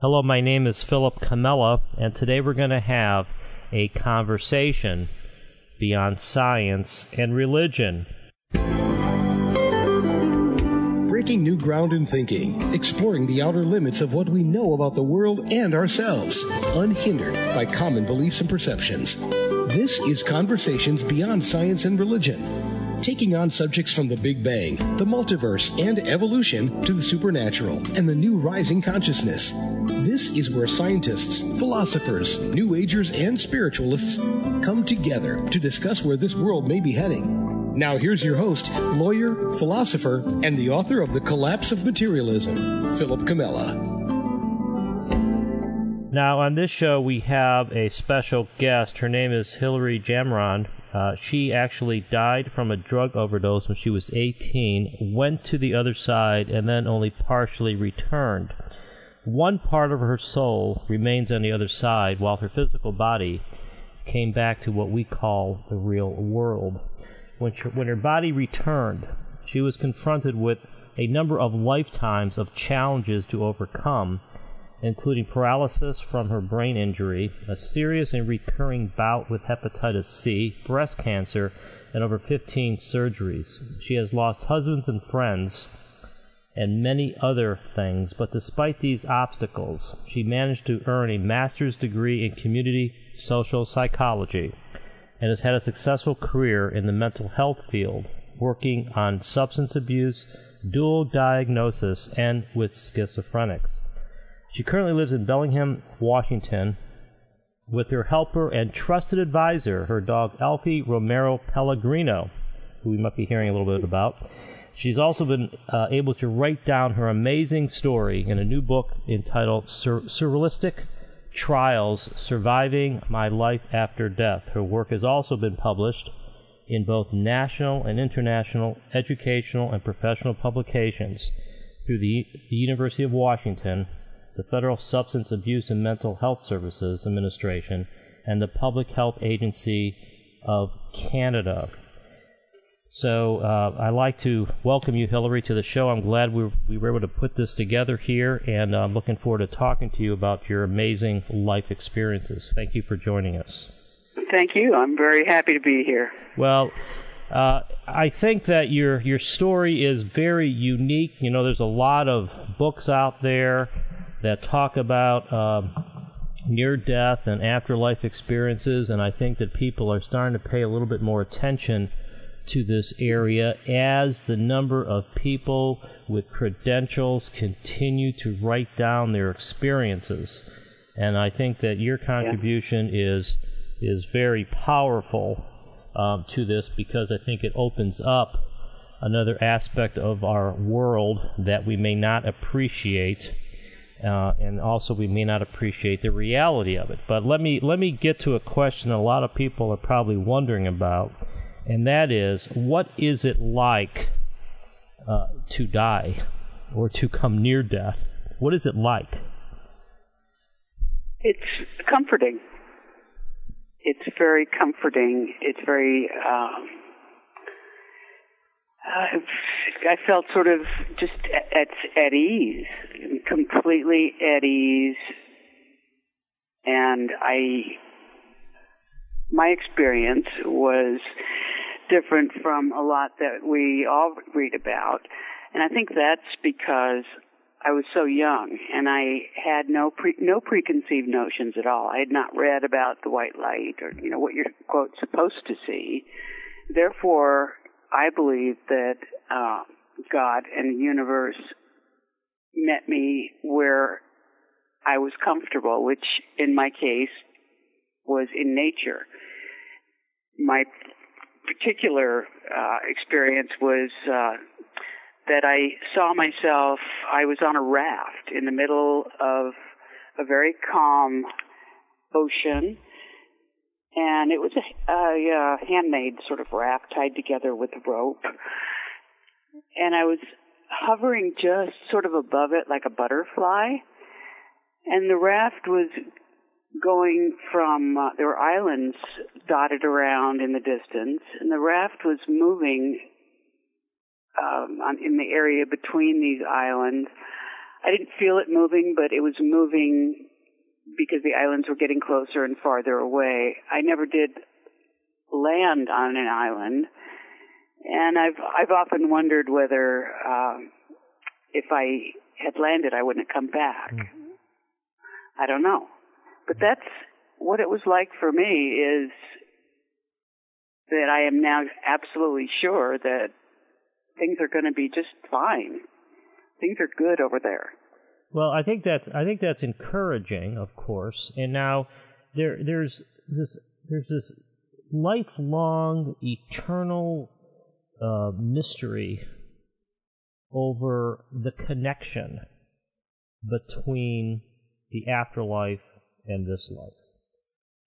Hello, my name is Philip Comella, and today we're going to have a conversation beyond science and religion. Breaking new ground in thinking, exploring the outer limits of what we know about the world and ourselves, unhindered by common beliefs and perceptions. This is Conversations Beyond Science and Religion, taking on subjects from the Big Bang, the multiverse, and evolution to the supernatural and the new rising consciousness. This is where scientists, philosophers, New Agers, and spiritualists come together to discuss where this world may be heading. Now, here's your host, lawyer, philosopher, and the author of The Collapse of Materialism, Philip Comella. Now, on this show, we have a special guest. Her name is Hilary Jamron. Uh, she actually died from a drug overdose when she was 18, went to the other side, and then only partially returned. One part of her soul remains on the other side, while her physical body came back to what we call the real world. When, she, when her body returned, she was confronted with a number of lifetimes of challenges to overcome including paralysis from her brain injury, a serious and recurring bout with hepatitis C, breast cancer, and over 15 surgeries. She has lost husbands and friends and many other things, but despite these obstacles, she managed to earn a master's degree in community social psychology and has had a successful career in the mental health field, working on substance abuse, dual diagnosis, and with schizophrenics. She currently lives in Bellingham, Washington, with her helper and trusted advisor, her dog Alfie Romero Pellegrino, who we might be hearing a little bit about. She's also been uh, able to write down her amazing story in a new book entitled Sur- Surrealistic Trials Surviving My Life After Death. Her work has also been published in both national and international educational and professional publications through the, the University of Washington the Federal Substance Abuse and Mental Health Services Administration, and the Public Health Agency of Canada. So uh, I'd like to welcome you, Hilary, to the show. I'm glad we, we were able to put this together here, and I'm looking forward to talking to you about your amazing life experiences. Thank you for joining us. Thank you. I'm very happy to be here. Well, uh, I think that your your story is very unique. You know, there's a lot of books out there that talk about um, near death and afterlife experiences, and I think that people are starting to pay a little bit more attention to this area as the number of people with credentials continue to write down their experiences. And I think that your contribution yeah. is is very powerful um, to this because I think it opens up another aspect of our world that we may not appreciate uh, and also we may not appreciate the reality of it. But let me let me get to a question a lot of people are probably wondering about, and that is, what is it like uh, to die or to come near death? What is it like? It's comforting. It's very comforting. It's very. Uh, Uh, I felt sort of just at at ease, completely at ease, and I my experience was different from a lot that we all read about, and I think that's because I was so young and I had no pre, no preconceived notions at all. I had not read about the white light or you know what you're quote supposed to see. Therefore, I believe that uh, God and the universe met me where I was comfortable, which in my case was in nature. My particular uh, experience was uh, that I saw myself, I was on a raft in the middle of a very calm ocean and it was a, a, a handmade sort of raft tied together with rope. And I was hovering just sort of above it like a butterfly. And the raft was going from, uh, there were islands dotted around in the distance, and the raft was moving um, in the area between these islands. I didn't feel it moving, but it was moving because the islands were getting closer and farther away. I never did land on an island, and I've I've often wondered whether um, if I had landed, I wouldn't have come back. Mm. I don't know, but that's what it was like for me. Is that I am now absolutely sure that things are going to be just fine. Things are good over there. Well, I think that's I think that's encouraging, of course. And now there there's this there's this lifelong, eternal uh, mystery over the connection between the afterlife and this life.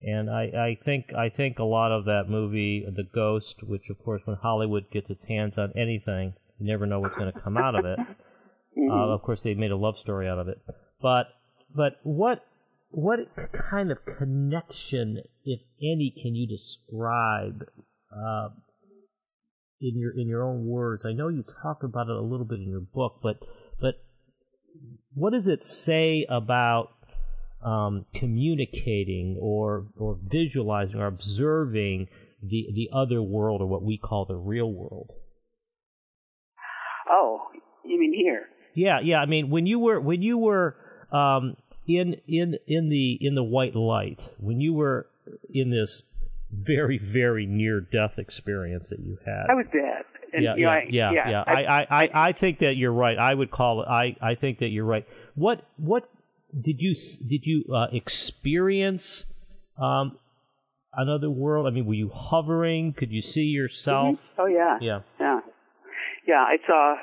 And I, I think I think a lot of that movie, The Ghost, which of course when Hollywood gets its hands on anything, you never know what's going to come out of it. Mm-hmm. Uh, of course, they made a love story out of it. But but what what kind of connection, if any, can you describe uh, in your in your own words? I know you talk about it a little bit in your book, but but what does it say about um, communicating or or visualizing or observing the the other world or what we call the real world? Oh, you mean here? Yeah, yeah. I mean, when you were when you were um, in in in the in the white light, when you were in this very very near death experience that you had, I was dead. And, yeah, yeah, I, yeah, yeah, yeah, I, I, I, I think that you're right. I would call it. I, I think that you're right. What, what did you did you uh, experience um, another world? I mean, were you hovering? Could you see yourself? Mm-hmm. Oh yeah, yeah, yeah, yeah. I saw,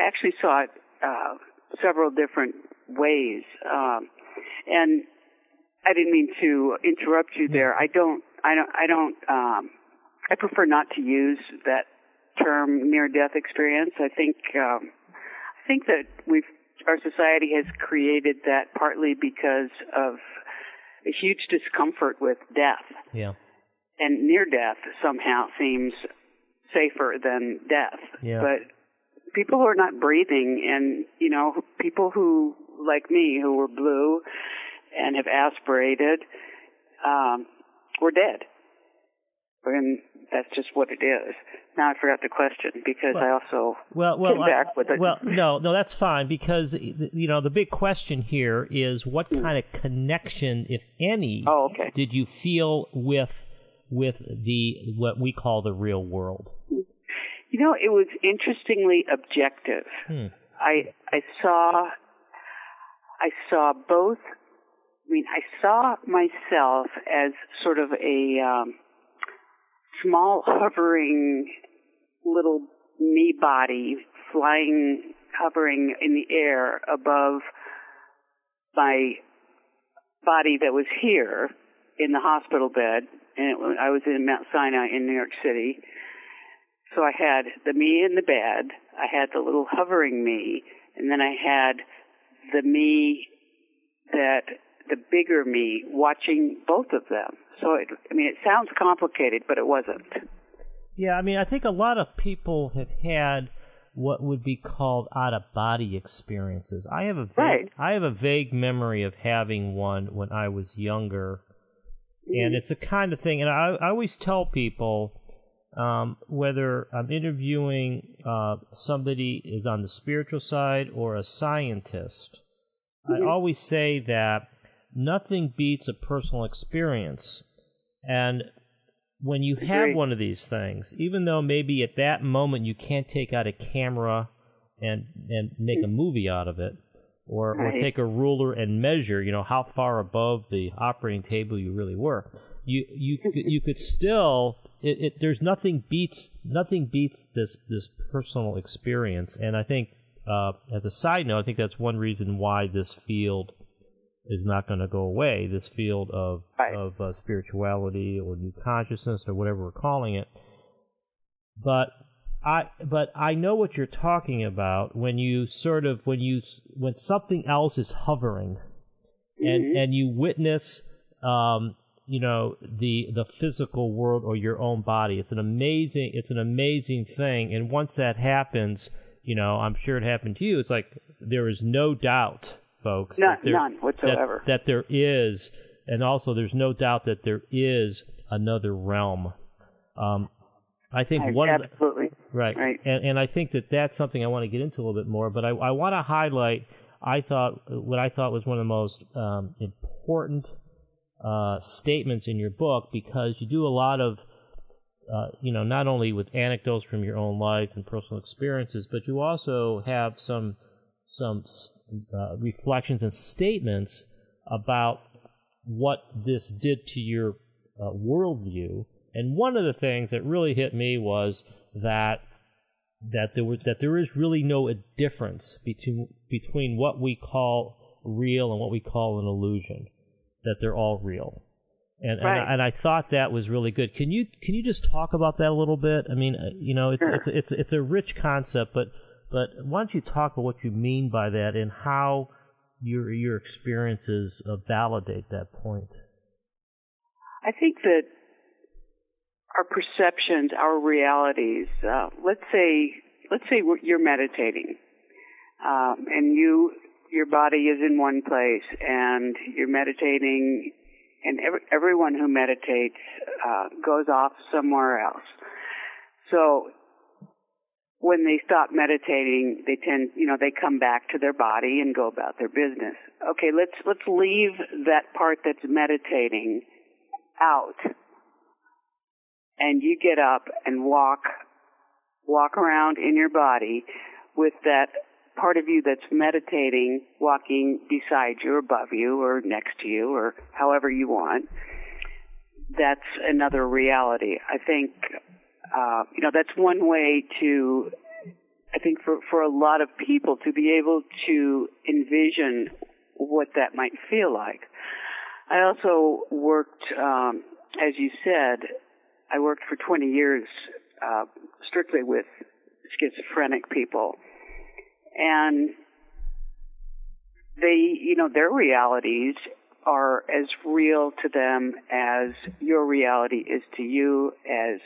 actually saw it uh, several different ways, um, and I didn't mean to interrupt you there. I don't, I don't, I don't. Um, I prefer not to use that term near-death experience. I think, um, I think that we've our society has created that partly because of a huge discomfort with death. Yeah. And near death somehow seems safer than death. Yeah. But people who are not breathing and, you know, people who, like me, who were blue and have aspirated, um, were dead. And that's just what it is. Now I forgot the question because well, I also well, well, came back with it. Well, no, no, that's fine because you know the big question here is what mm. kind of connection, if any, oh, okay. did you feel with with the what we call the real world? You know, it was interestingly objective. Hmm. I I saw I saw both. I mean, I saw myself as sort of a um, small hovering little me body flying, hovering in the air above my body that was here in the hospital bed. And it, I was in Mount Sinai in New York City. So I had the me in the bed, I had the little hovering me, and then I had the me that the bigger me watching both of them. So it, I mean, it sounds complicated, but it wasn't. Yeah, I mean, I think a lot of people have had what would be called out of body experiences. I have a vague, right. I have a vague memory of having one when I was younger, mm-hmm. and it's a kind of thing. And I, I always tell people um, whether I'm interviewing uh, somebody is on the spiritual side or a scientist. Mm-hmm. I always say that nothing beats a personal experience. And when you have one of these things, even though maybe at that moment you can't take out a camera and and make a movie out of it, or right. or take a ruler and measure, you know, how far above the operating table you really were, you you you could still it, it, there's nothing beats nothing beats this this personal experience, and I think uh, as a side note, I think that's one reason why this field is not going to go away. This field of right. of uh, spirituality or new consciousness or whatever we're calling it. But I but I know what you're talking about when you sort of when you when something else is hovering, mm-hmm. and and you witness. Um, you know the the physical world or your own body it's an amazing it's an amazing thing and once that happens you know i'm sure it happened to you it's like there is no doubt, folks, none, that there, none whatsoever. That, that there is, and also there's no doubt that there is another realm. Um, I think I, one absolutely of the, right, right, and and I think that that's something I want to get into a little bit more. But I, I want to highlight. I thought what I thought was one of the most um, important uh, statements in your book because you do a lot of uh, you know, not only with anecdotes from your own life and personal experiences, but you also have some some uh, reflections and statements about what this did to your uh, worldview. And one of the things that really hit me was that that there was that there is really no difference between between what we call real and what we call an illusion. That they're all real and right. and, I, and, I, thought that was really good. Can you can you just talk about that a little bit? I mean, uh, you know, it's sure. it's it's it's a rich concept, but but why don't you talk about what you mean by that and how your your experiences uh, validate that point? I think that our perceptions, our realities. Uh, let's say let's say you're meditating, um, and you your body is in one place, and you're meditating and every, everyone who meditates uh, goes off somewhere else. So when they stop meditating, they tend, you know, they come back to their body and go about their business. Okay, let's let's leave that part that's meditating out, and you get up and walk walk around in your body with that part of you that's meditating, walking beside you or above you or next to you or however you want, that's another reality. I think, uh, you know, that's one way to, I think for, for a lot of people to be able to envision what that might feel like. I also worked, um, as you said, I worked for 20 years uh, strictly with schizophrenic people and they, you know, their realities are as real to them as your reality is to you, as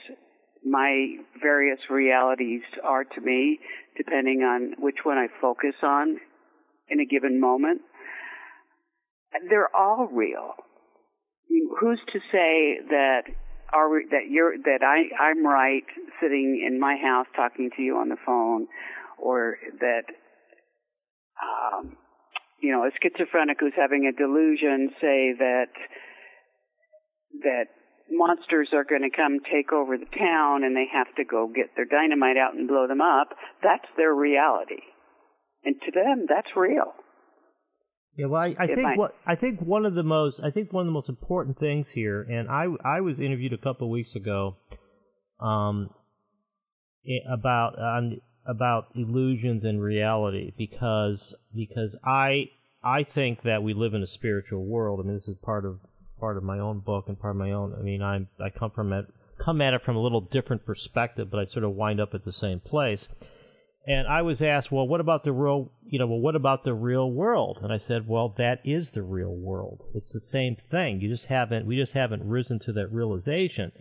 my various realities are to me, depending on which one I focus on in a given moment. They're all real. Who's to say that are that you're that I I'm right sitting in my house talking to you on the phone, or that um, you know, a schizophrenic who's having a delusion say that that monsters are going to come take over the town and they have to go get their dynamite out and blow them up, that's their reality. And to them, that's real. Yeah, well, I, I think might. what I think one of the most I think one of the most important things here, and I I was interviewed a couple of weeks ago, um, about on about illusions and reality because because I I think that we live in a spiritual world. I mean, this is part of part of my own book and part of my own. I mean, I I come from it come at it from a little different perspective, but I sort of wind up at the same place. And I was asked, well, what about the real, you know, well, what about the real world? And I said, well, that is the real world. It's the same thing. You just haven't, we just haven't risen to that realization.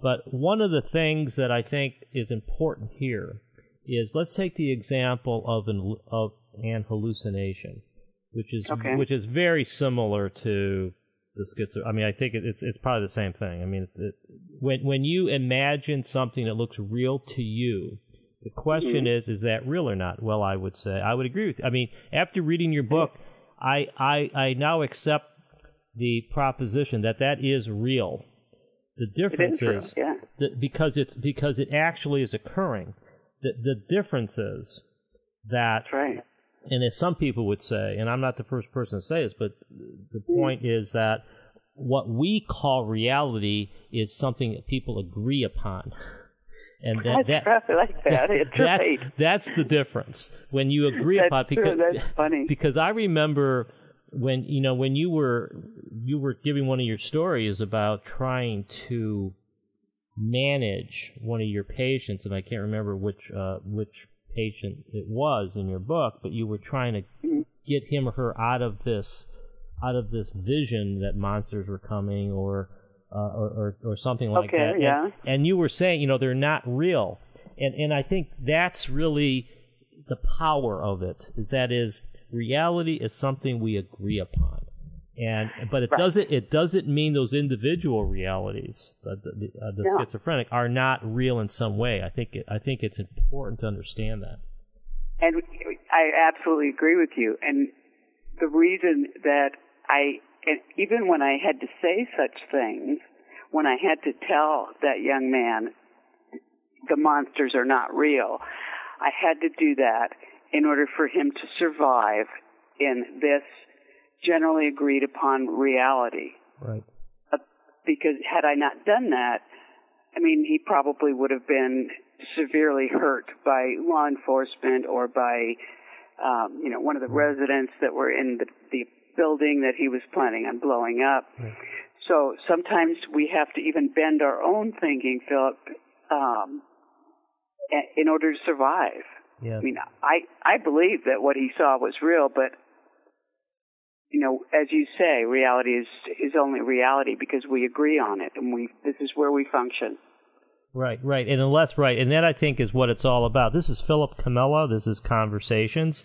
But one of the things that I think is important here is let's take the example of an of an hallucination, which is okay. which is very similar to the schizo. I mean, I think it, it's it's probably the same thing. I mean, it, when when you imagine something that looks real to you, the question mm-hmm. is, is that real or not? Well, I would say I would agree with. You. I mean, after reading your book, I I I now accept the proposition that that is real. The difference is, is, yeah. that because it's because it actually is occurring the, the difference is that, right. and as some people would say, and I'm not the first person to say this, but the point is that what we call reality is something that people agree upon. And that, that's that, like that. It's that, right. That's the difference when you agree upon because true. That's funny. because I remember when you know when you were you were giving one of your stories about trying to manage one of your patients, and I can't remember which uh, which patient it was in your book, but you were trying to get him or her out of this out of this vision that monsters were coming, or uh, or, or, or something like okay, that. Yeah. And, and you were saying, you know, they're not real, and and I think that's really the power of it is that is reality is something we agree upon and but it right. doesn't it doesn't mean those individual realities uh, the, the, uh, the schizophrenic are not real in some way. I think it, i think it's important to understand that. And i absolutely agree with you. And the reason that i even when i had to say such things when i had to tell that young man the monsters are not real i had to do that in order for him to survive in this generally agreed upon reality. Right. Uh, because had I not done that, I mean, he probably would have been severely hurt by law enforcement or by, um, you know, one of the residents that were in the, the building that he was planning on blowing up. Right. So sometimes we have to even bend our own thinking, Philip, um, in order to survive. Yes. I mean, I I believe that what he saw was real, but you know, as you say, reality is is only reality because we agree on it, and we this is where we function. Right, right, and unless right, and that I think is what it's all about. This is Philip Comella. This is Conversations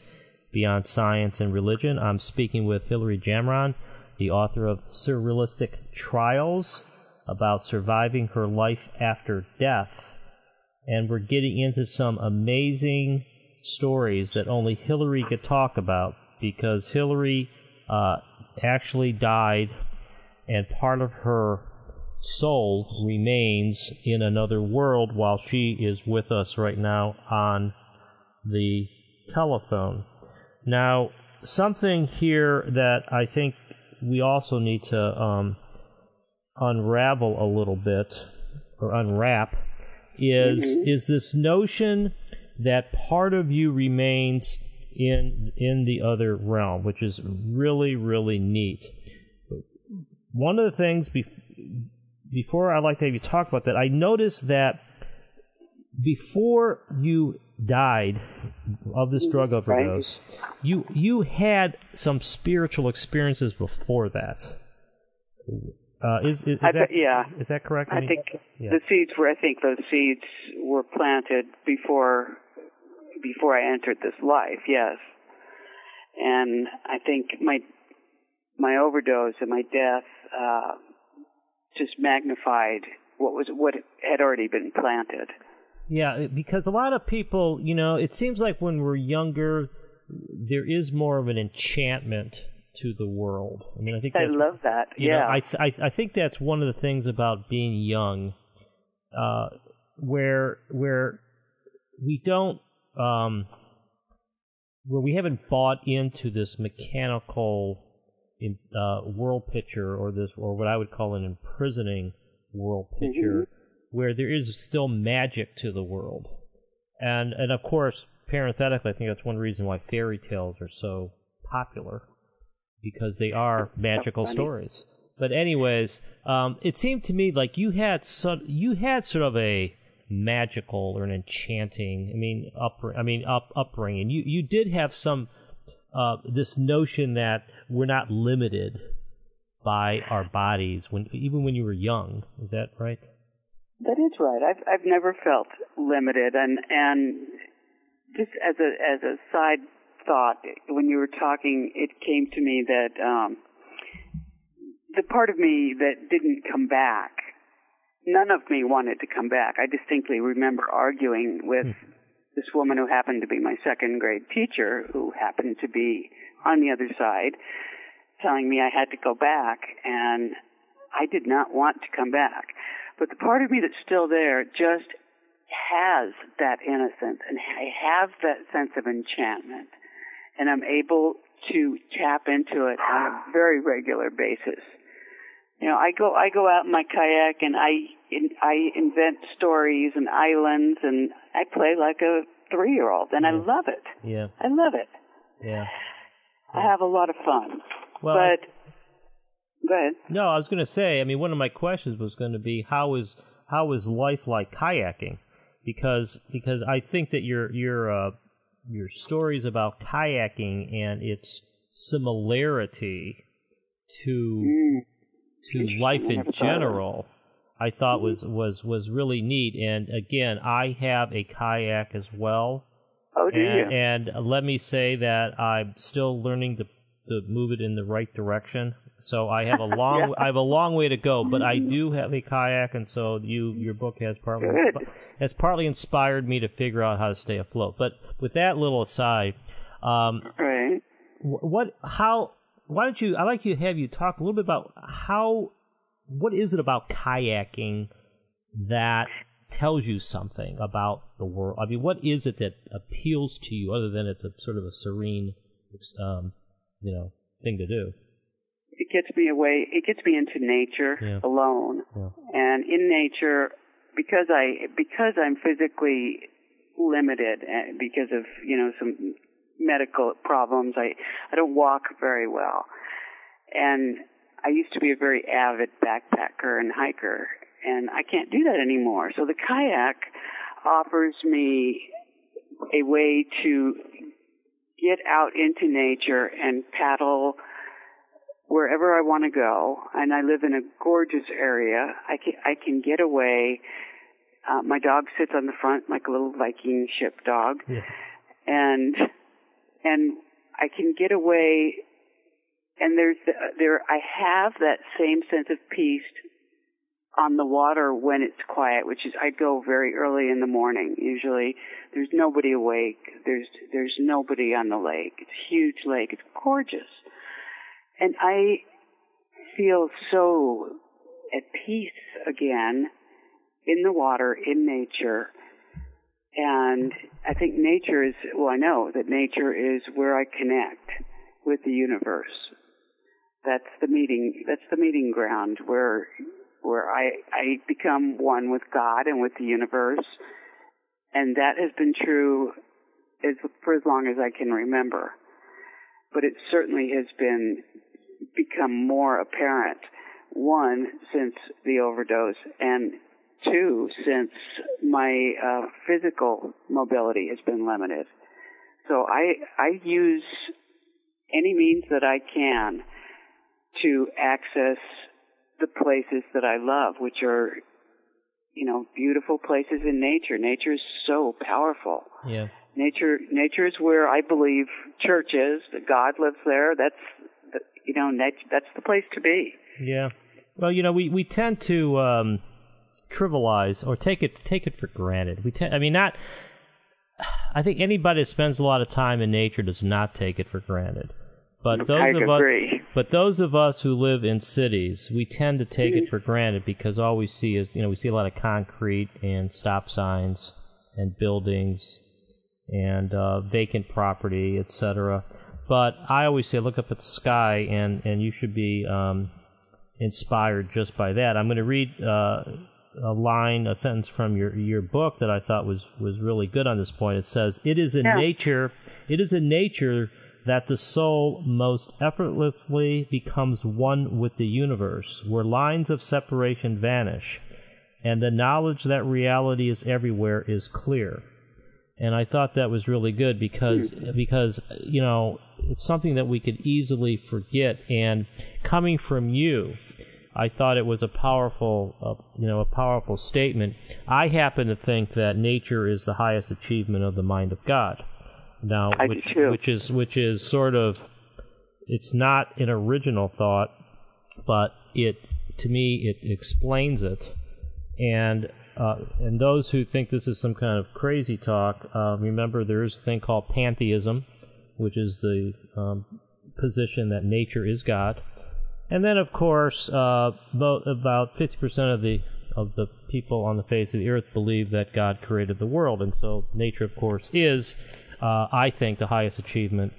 Beyond Science and Religion. I'm speaking with Hilary Jamron, the author of Surrealistic Trials about surviving her life after death, and we're getting into some amazing stories that only Hilary could talk about because Hilary uh, actually died, and part of her soul remains in another world while she is with us right now on the telephone. Now, something here that I think we also need to um, unravel a little bit or unwrap is mm-hmm. is this notion that part of you remains in in the other realm, which is really really neat. One of the things be, before I like to have you talk about that, I noticed that before you died of this drug overdose, right. you you had some spiritual experiences before that. Uh, is, is, is that, yeah. Is that correct? I, I mean, think yeah. the seeds were. I think those seeds were planted before before I entered this life, yes. And I think my my overdose and my death uh, just magnified what was what had already been planted. Yeah, because a lot of people, you know, it seems like when we're younger, there is more of an enchantment to the world. I mean, I think I love that. yeah, know, I, th- I I think that's one of the things about being young, uh, where where we don't um, where we haven't bought into this mechanical in, uh, world picture or this or what I would call an imprisoning world picture, mm-hmm. where there is still magic to the world, and and of course, parenthetically, I think that's one reason why fairy tales are so popular because they are magical stories. But anyways, um, it seemed to me like you had so, you had sort of a magical or an enchanting. I mean, up. I mean, up upbringing. You you did have some uh, this notion that we're not limited by our bodies when even when you were young. Is that right? That is right. I've I've never felt limited, and and just as a as a side thought, when you were talking, it came to me that um, the part of me that didn't come back none of me wanted to come back. I distinctly remember arguing with mm. this woman who happened to be my second grade teacher, who happened to be on the other side, telling me I had to go back, and I did not want to come back. But the part of me that's still there just has that innocence, and I have that sense of enchantment, and I'm able to tap into it on a very regular basis you know, I go I go out in my kayak and I in, I invent stories and islands and I play like a three year old and yeah. I love it. Yeah, I love it. Yeah, I have a lot of fun. Well, but I, go ahead. No, I was going to say. I mean, one of my questions was going to be how is how is life like kayaking? Because because I think that your your uh, your stories about kayaking and its similarity to mm to life in general, I thought was was was really neat. And again, I have a kayak as well, Oh, do and, you? And let me say that I'm still learning to to move it in the right direction. So I have a long Yeah. I have a long way to go, but I do have a kayak, and so you your book has partly Good. has partly inspired me to figure out how to stay afloat. But with that little aside, um, Right. what how why don't you I'd like you to have you talk a little bit about how what is it about kayaking that tells you something about the world? I mean, what is it that appeals to you other than it's a sort of a serene, um, you know, thing to do? It gets me away. It gets me into nature Yeah. alone, Yeah. and in nature because I because I'm physically limited uh, because of you know some medical problems. I I don't walk very well, and I used to be a very avid backpacker and hiker, and I can't do that anymore. So the kayak offers me a way to get out into nature and paddle wherever I want to go. And I live in a gorgeous area. I can I can get away. Uh, my dog sits on the front like a little Viking ship dog, Yeah. and and I can get away. And there's there I have that same sense of peace on the water when it's quiet, which is I go very early in the morning. Usually there's nobody awake. There's there's nobody on the lake. It's a huge lake. It's gorgeous. And I feel so at peace again in the water, in nature. And I think nature is, well, I know that nature is where I connect with the universe. That's the meeting, that's the meeting ground where, where I, I become one with God and with the universe. And that has been true as, for as long as I can remember. But it certainly has been become more apparent. One, since the overdose, and two, since my uh, physical mobility has been limited. So I I use any means that I can to access the places that I love, which are you know beautiful places in nature. Nature is so powerful. Yeah. Nature nature is where I believe church is. That God lives there. That's the, you know nat- that's the place to be. Yeah. Well, you know, we, we tend to um, trivialize or take it take it for granted. We tend, I mean, not. I think anybody that spends a lot of time in nature does not take it for granted. But those I of us, agree. but those of us who live in cities, we tend to take Mm-hmm. it for granted because all we see is, you know, we see a lot of concrete and stop signs and buildings and uh, vacant property, etc. But I always say, look up at the sky, and and you should be um, inspired just by that. I'm going to read uh, a line, a sentence from your your book that I thought was was really good on this point. It says, "It is in Yeah. nature. It is in nature." That the soul most effortlessly becomes one with the universe, where lines of separation vanish, and the knowledge that reality is everywhere is clear and I thought that was really good because hmm. because you know it's something that we could easily forget. And coming from you, I thought it was a powerful uh, you know a powerful statement. I happen to think that nature is the highest achievement of the mind of God. Now, I do which too. which is which is sort of it's not an original thought, but it to me it explains it and uh, and those who think this is some kind of crazy talk, uh, remember there is a thing called pantheism, which is the um, position that nature is God. And then, of course, uh, about about fifty percent of the of the people on the face of the earth believe that God created the world, and so nature, of course, is, uh, I think, the highest achievement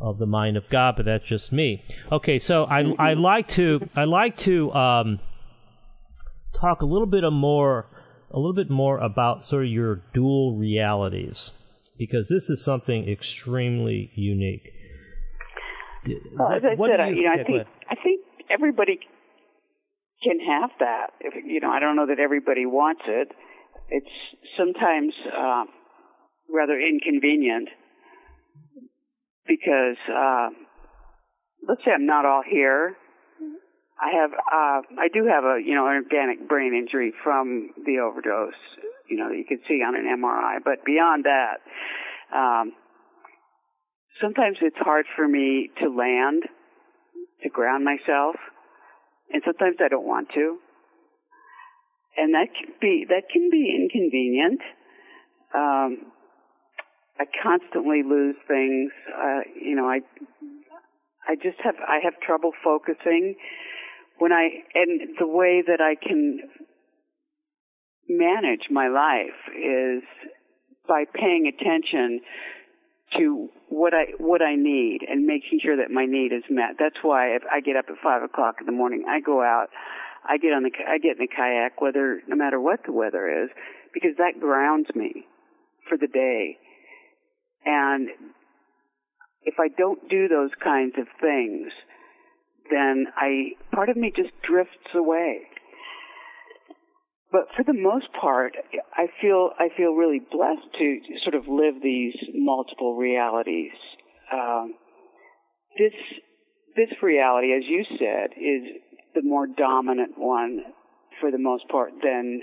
of the mind of God. But that's just me. Okay, so I I like to I like to um, talk a little bit more a little bit more about sort of your dual realities because this is something extremely unique. Well, as I said, I, you know, I think. I think everybody can have that. If, you know, I don't know that everybody wants it. It's sometimes uh, rather inconvenient because uh, let's say I'm not all here. I have uh, I do have a you know an organic brain injury from the overdose. You know you can see on an MRI, but beyond that, Um, sometimes it's hard for me to land, to ground myself, and sometimes I don't want to. And that can be that can be inconvenient. Um, I constantly lose things. Uh, you know, I I just have I have trouble focusing when I and the way that I can manage my life is by paying attention to what I what I need and making sure that my need is met. That's why if I get up at five o'clock in the morning, I go out, I get on the I get in the kayak, whether no matter what the weather is, because that grounds me for the day. And if I don't do those kinds of things, then I part of me just drifts away. But for the most part, I feel I feel really blessed to sort of live these multiple realities. Um, this this reality, as you said, is the more dominant one for the most part than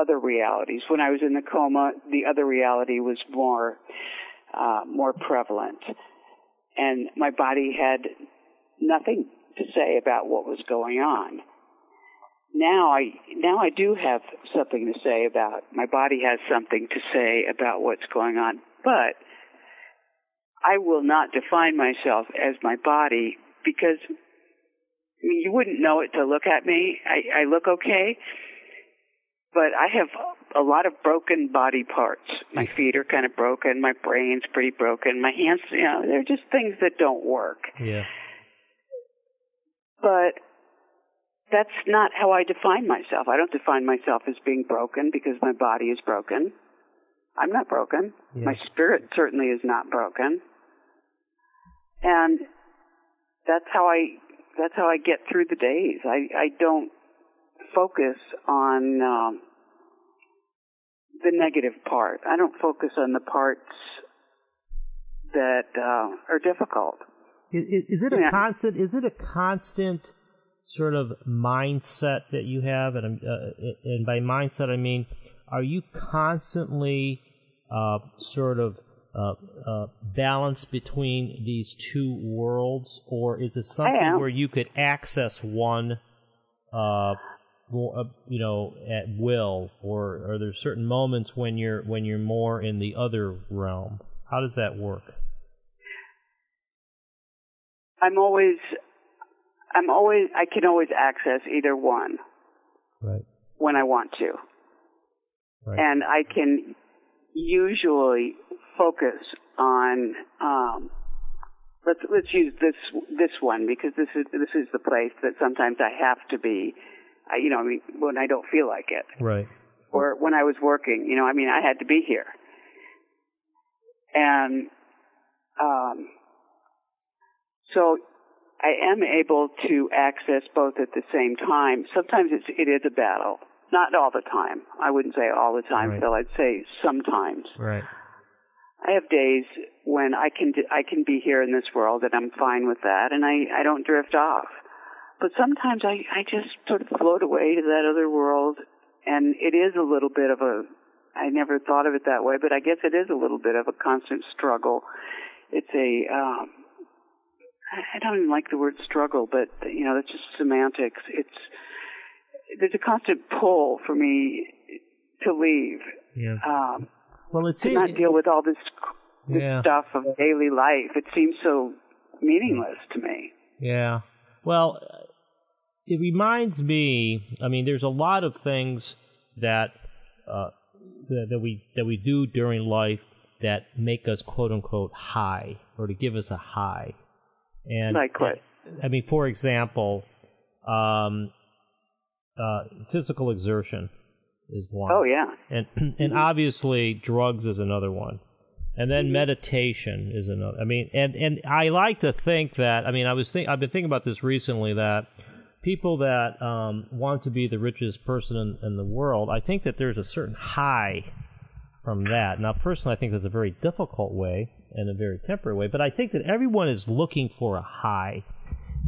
other realities. When I was in the coma, the other reality was more uh, more prevalent, and my body had nothing to say about what was going on. Now I now I do have something to say about my body has something to say about what's going on, but I will not define myself as my body because I mean, you wouldn't know it to look at me. I, I look okay, but I have a lot of broken body parts. My mm. feet are kind of broken. My brain's pretty broken. My hands, you know, they're just things that don't work. Yeah. But that's not how I define myself. I don't define myself as being broken because my body is broken. I'm not broken. Yeah. My spirit certainly is not broken. And that's how I that's how I get through the days. I I don't focus on um, the negative part. I don't focus on the parts that uh, are difficult. Is, is it a Yeah. constant? Is it a constant sort of mindset that you have? And, uh, and by mindset, I mean, are you constantly uh, sort of uh, uh, balanced between these two worlds, or is it something where you could access one? Uh, more, uh, you know, at will, or are there certain moments when you're when you're more in the other realm? How does that work? I'm always I'm always I can always access either one Right. when I want to. Right. and I can usually focus on um, let's let's use this this one because this is this is the place that sometimes I have to be. I, you know, I mean, when I don't feel like it, right. or when I was working, you know, I mean, I had to be here, and um, so I am able to access both at the same time. Sometimes it's it is a battle. Not all the time. I wouldn't say all the time, Right. Phil. I'd say sometimes. Right. I have days when I can I can be here in this world and I'm fine with that, and I I don't drift off. But sometimes I I just sort of float away to that other world, and it is a little bit of a I never thought of it that way, but I guess it is a little bit of a constant struggle. It's a um, I don't even like the word struggle, but you know that's just semantics. It's there's a constant pull for me to leave. Yeah. Um, Well, it's to not deal with all this, this Yeah. stuff of daily life. It seems so meaningless to me. Yeah. Well, it reminds me. I mean, there's a lot of things that uh, that, that we that we do during life that make us quote unquote high, or to give us a high. And Like? I mean, for example, um, uh, physical exertion is one. Oh yeah, and and obviously drugs is another one and then meditation is another i mean and and i like to think that i mean i was think i've been thinking about this recently that people that um want to be the richest person in, in the world i think that there's a certain high from that now personally i think that's a very difficult way and a very temporary way but i think that everyone is looking for a high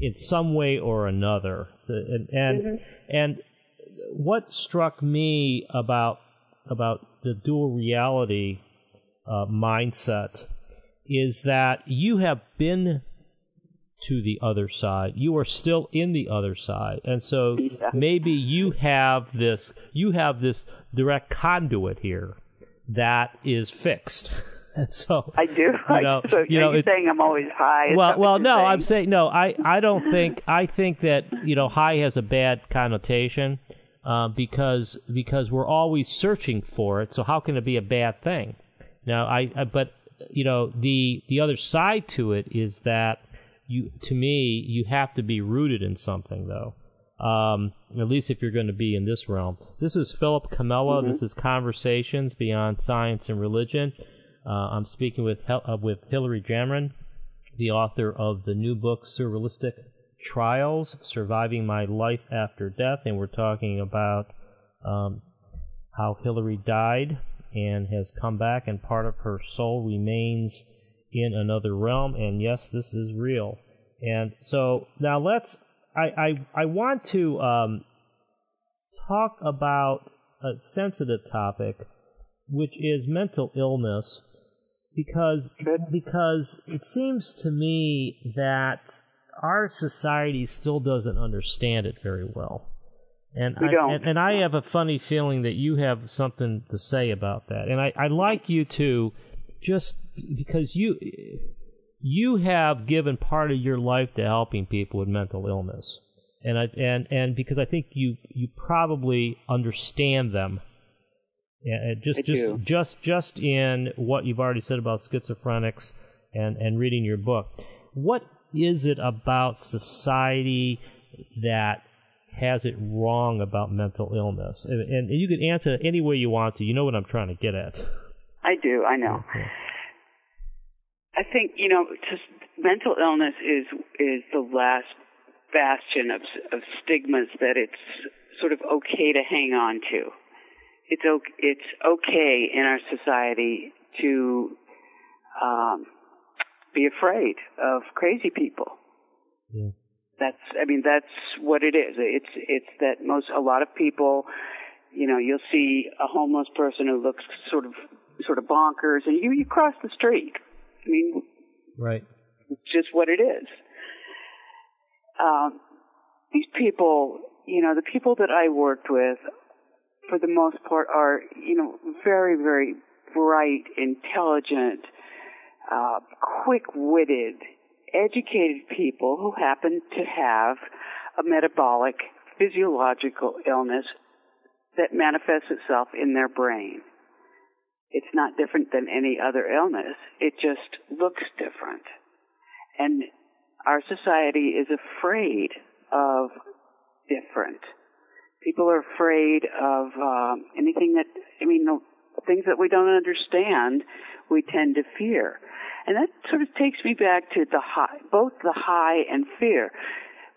in some way or another and and, and what struck me about about the dual reality uh, mindset is that you have been to the other side. You are still in the other side. And so Yeah. maybe you have this you have this direct conduit here that is fixed. And so I do. You know, so you are know, you it- saying I'm always high? Is well, well, no, saying? I'm saying no. I, I don't think I think that you know high has a bad connotation uh, because because we're always searching for it. So how can it be a bad thing? Now, I, I but you know the the other side to it is that you to me you have to be rooted in something though. Um, at least if you're going to be in this realm. This is Philip Comella. This is Conversations Beyond Science and Religion. Uh, I'm speaking with uh, with Hilary Jamron, the author of the new book Surrealistic Trials: Surviving My Life After Death, and we're talking about um, how Hilary died and has come back, and part of her soul remains in another realm. And yes, this is real. And so now let's. I I, I want to um, talk about a sensitive topic, which is mental illness, because because it seems to me that our society still doesn't understand it very well. And We I, don't. And, and I have a funny feeling that you have something to say about that. And I, I'd like you to just because you you have given part of your life to helping people with mental illness. And I and and because I think you you probably understand them. Yeah, uh, just I just do. just just in what you've already said about schizophrenics and and reading your book. What is it about society that has it wrong about mental illness? And, and you can answer any way you want to. You know what I'm trying to get at. I do. I know. Okay. I think you know, just mental illness is is the last bastion of of stigmas that it's sort of okay to hang on to. It's okay, it's okay in our society to um, be afraid of crazy people. Yeah. That's I mean that's what it is. It's it's that most a lot of people, you know, you'll see a homeless person who looks sort of sort of bonkers, and you you cross the street. I mean, Right. it's just what it is. Um, these people, you know, the people that I worked with, for the most part, are you know very very bright, intelligent, uh, quick-witted, educated people who happen to have a metabolic physiological illness that manifests itself in their brain. It's not different than any other illness. It just looks different. And our society is afraid of different. People are afraid of um, anything that, I mean, the things that we don't understand, we tend to fear. And that sort of takes me back to the high, both the high and fear.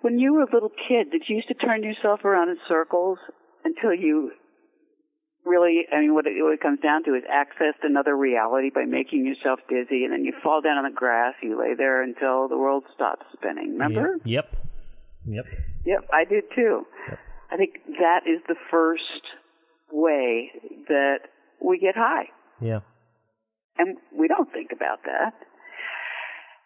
When you were a little kid, did you used to turn yourself around in circles until you really, I mean, what it, what it comes down to is accessed another reality by making yourself dizzy, and then you fall down on the grass, you lay there until the world stops spinning. Remember? Yep. Yep. Yep, I did too. I think that is the first way that we get high, Yeah. and we don't think about that.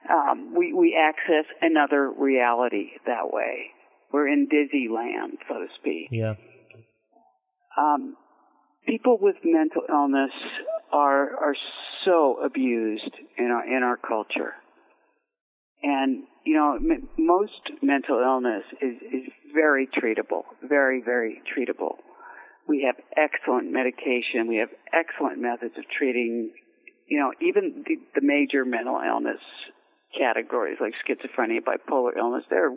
Um, we we access another reality that way. We're in dizzy land, so to speak. Yeah. um, people with mental illness are are so abused in our in our culture, and you know m- most mental illness is is very treatable, very very treatable. We have excellent medication. We have excellent methods of treating. You know, even the, the major mental illness categories like schizophrenia, bipolar illness, they're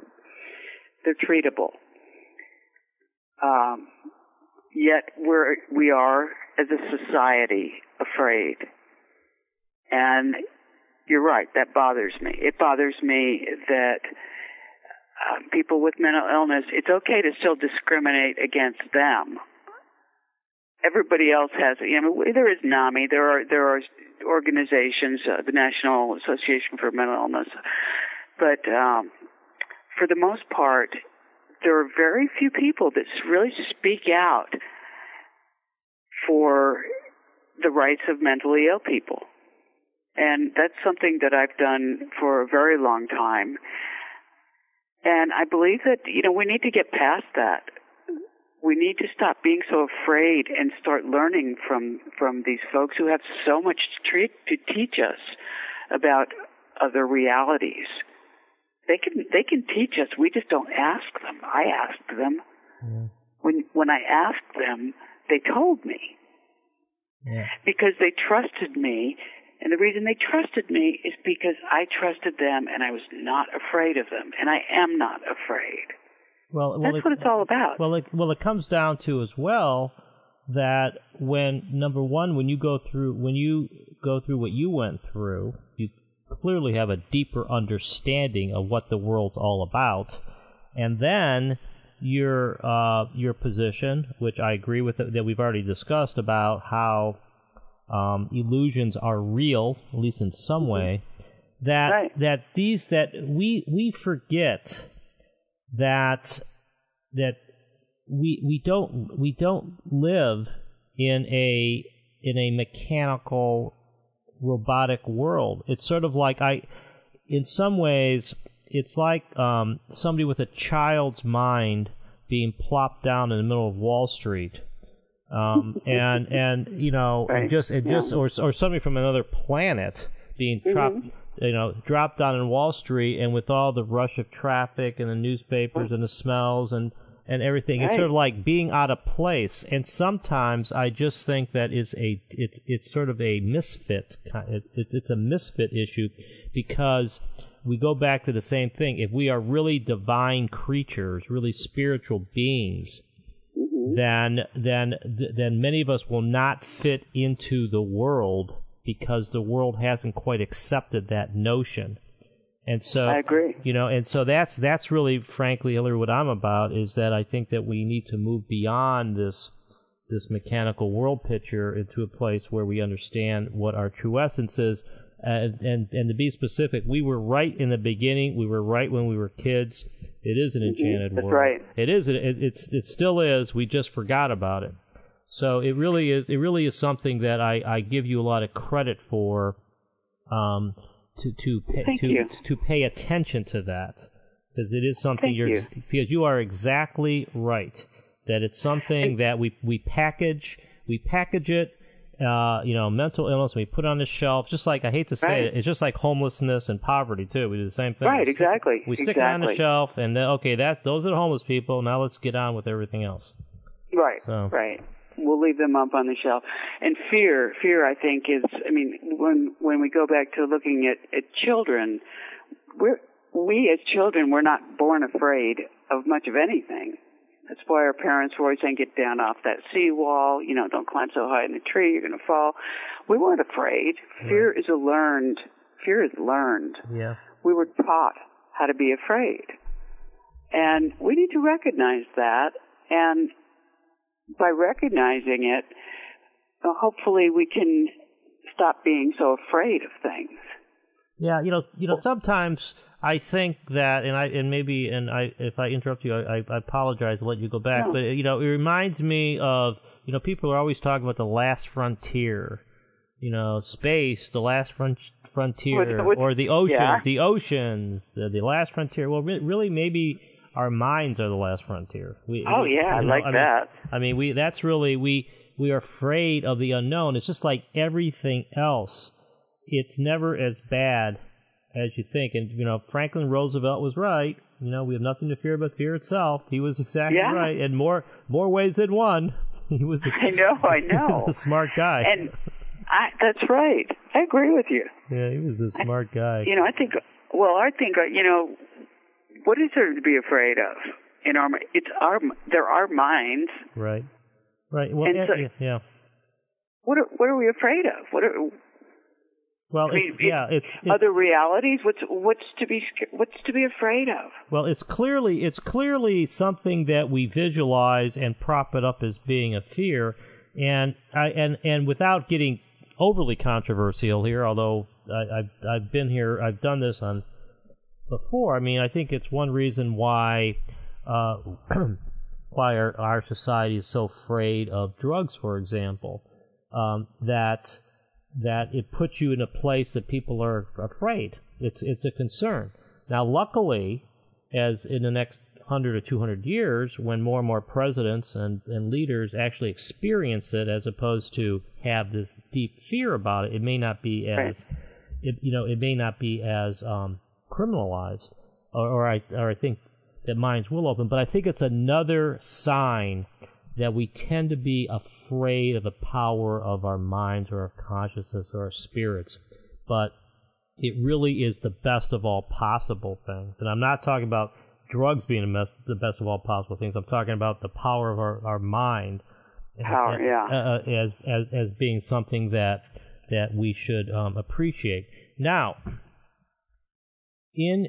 they're treatable. Um, yet we're we are as a society afraid and you're right. That bothers me. It bothers me that uh, people with mental illness it's okay to still discriminate against them. Everybody else has you know there is NAMI. There are there are organizations uh, the National Association for Mental Illness. But um for the most part there are very few people that really speak out for the rights of mentally ill people. And that's something that I've done for a very long time. And I believe that, you know, we need to get past that. We need to stop being so afraid and start learning from, from these folks who have so much to, treat, to teach us about other realities. They can, they can teach us. We just don't ask them. I asked them. Yeah. When, when I asked them, they told me. Yeah. Because they trusted me and the reason they trusted me is because I trusted them and I was not afraid of them. And I am not afraid. Well, well that's it, what it's all about. Well, it, well, it comes down to as well that when number one, when you go through when you go through what you went through, you clearly have a deeper understanding of what the world's all about, and then your uh, your position, which I agree with that we've already discussed about how um, illusions are real, at least in some mm-hmm. way. That right. that these that we we forget that that we we don't we don't live in a in a mechanical robotic world. It's sort of like I in some ways it's like um, somebody with a child's mind being plopped down in the middle of Wall Street um, and and you know right. just it just yeah. or or somebody from another planet being mm-hmm. dropped you know dropped down in Wall Street and with all the rush of traffic and the newspapers and the smells and and everything right. it's sort of like being out of place and sometimes I just think that it's a it, it's sort of a misfit it, it, it's a misfit issue because we go back to the same thing if we are really divine creatures really spiritual beings Mm-hmm. then then then many of us will not fit into the world because the world hasn't quite accepted that notion. And so I agree. You know, and so that's that's really frankly, Hilary, what I'm about is that I think that we need to move beyond this this mechanical world picture into a place where we understand what our true essence is. And, and and to be specific, we were right in the beginning. We were right when we were kids. It is an mm-hmm. enchanted That's world. right. It is. It, it's. It still is. We just forgot about it. So it really is. It really is something that I, I give you a lot of credit for. Um, to to pay, to you. to pay attention to that because it is something Thank you're you. because you are exactly right that it's something that we we package we package it uh, you know, mental illness, we put on the shelf. Just like I hate to say right. it, it's just like homelessness and poverty too. We do the same thing. Right, exactly. We stick exactly. it on the shelf, and then okay, that those are the homeless people. Now let's get on with everything else. Right. So. Right. We'll leave them up on the shelf. And fear, fear, I think is. I mean, when when we go back to looking at at children, we're we as children we're not born afraid of much of anything. That's why our parents were always saying, get down off that seawall, you know, don't climb so high in the tree, you're going to fall. We weren't afraid. Fear is a learned, fear is learned. Yeah. We were taught how to be afraid. And we need to recognize that. And by recognizing it, uh, hopefully we can stop being so afraid of things. Yeah, you know, you know, sometimes I think that, and I and maybe, and I if I interrupt you, I, I apologize. I'll let you go back. No. But you know, it reminds me of you know people are always talking about the last frontier. You know, space, the last front, frontier, with, with, or the oceans, yeah. the oceans, the, the last frontier. Well, really, maybe our minds are the last frontier. We, oh we, yeah, I know, like I that. Mean, I mean, we that's really we we are afraid of the unknown. It's just like everything else. It's never as bad as you think. And you know, Franklin Roosevelt was right. You know, we have nothing to fear but fear itself. He was exactly yeah. right, in more more ways than one. He was. A, I know, I know. a smart guy. And I, that's right. I agree with you. Yeah, he was a smart I, guy. You know, I think. Well, I think uh, you know, what is there to be afraid of? In our, it's our, there are minds. Right. Right. Well, and so, yeah. What are, what are we afraid of? What are well, I mean, it's, yeah, it's, it's, other realities. What's what's to be what's to be afraid of? Well, it's clearly it's clearly something that we visualize and prop it up as being a fear, and I and and without getting overly controversial here, although I, I've I've been here, I've done this on before. I mean, I think it's one reason why uh, why our, our society is so afraid of drugs, for example, um, that that it puts you in a place that people are afraid. It's it's a concern. Now, luckily, as in the next hundred or two hundred years, when more and more presidents and, and leaders actually experience it, as opposed to have this deep fear about it, it may not be as Right. it, you know it may not be as um, criminalized, or, or I or I think that minds will open. But I think it's another sign that we tend to be afraid of the power of our minds or our consciousness or our spirits. But it really is the best of all possible things. And I'm not talking about drugs being the best, the best of all possible things. I'm talking about the power of our, our mind. Power, uh, yeah. as as as being something that that we should um, appreciate. Now, in